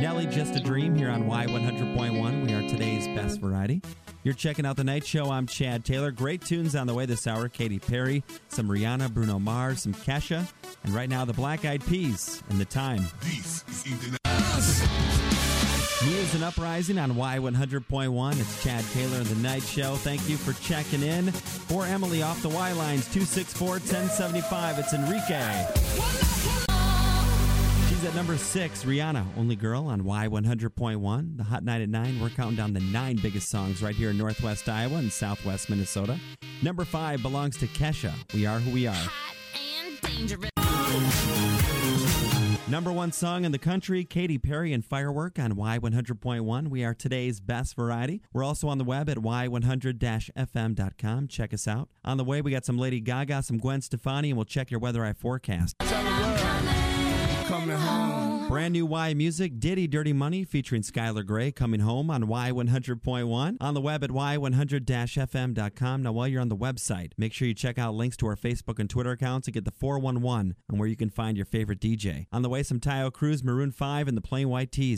Nelly, Just a Dream here on Y100.1. We are today's best variety. You're checking out the night show. I'm Chad Taylor. Great tunes on the way this hour. Katy Perry, some Rihanna, Bruno Mars, some Kesha, and right now the Black Eyed Peas and the time. This is Evening News and Uprising on Y100.1. It's Chad Taylor and the Night Show. Thank you for checking in. For Emily off the Y lines, 264 1075. It's Enrique. She's at number six, Rihanna, Only Girl on Y100.1. The Hot Night at 9. We're counting down the nine biggest songs right here in Northwest Iowa and Southwest Minnesota. Number five belongs to Kesha. We Are Who We Are. hot and dangerous. Number one song in the country, Katy Perry and Firework on Y100.1. We are today's best variety. We're also on the web at y100-fm.com. Check us out. On the way, we got some Lady Gaga, some Gwen Stefani, and we'll check your weather eye forecast. Brand new Y music, Diddy Dirty Money featuring Skylar Grey coming home on Y100.1. On the web at y100-fm.com. Now, while you're on the website, make sure you check out links to our Facebook and Twitter accounts and get the 411 on where you can find your favorite DJ. On the way, some Taio Cruz, Maroon 5, and the Plain White T's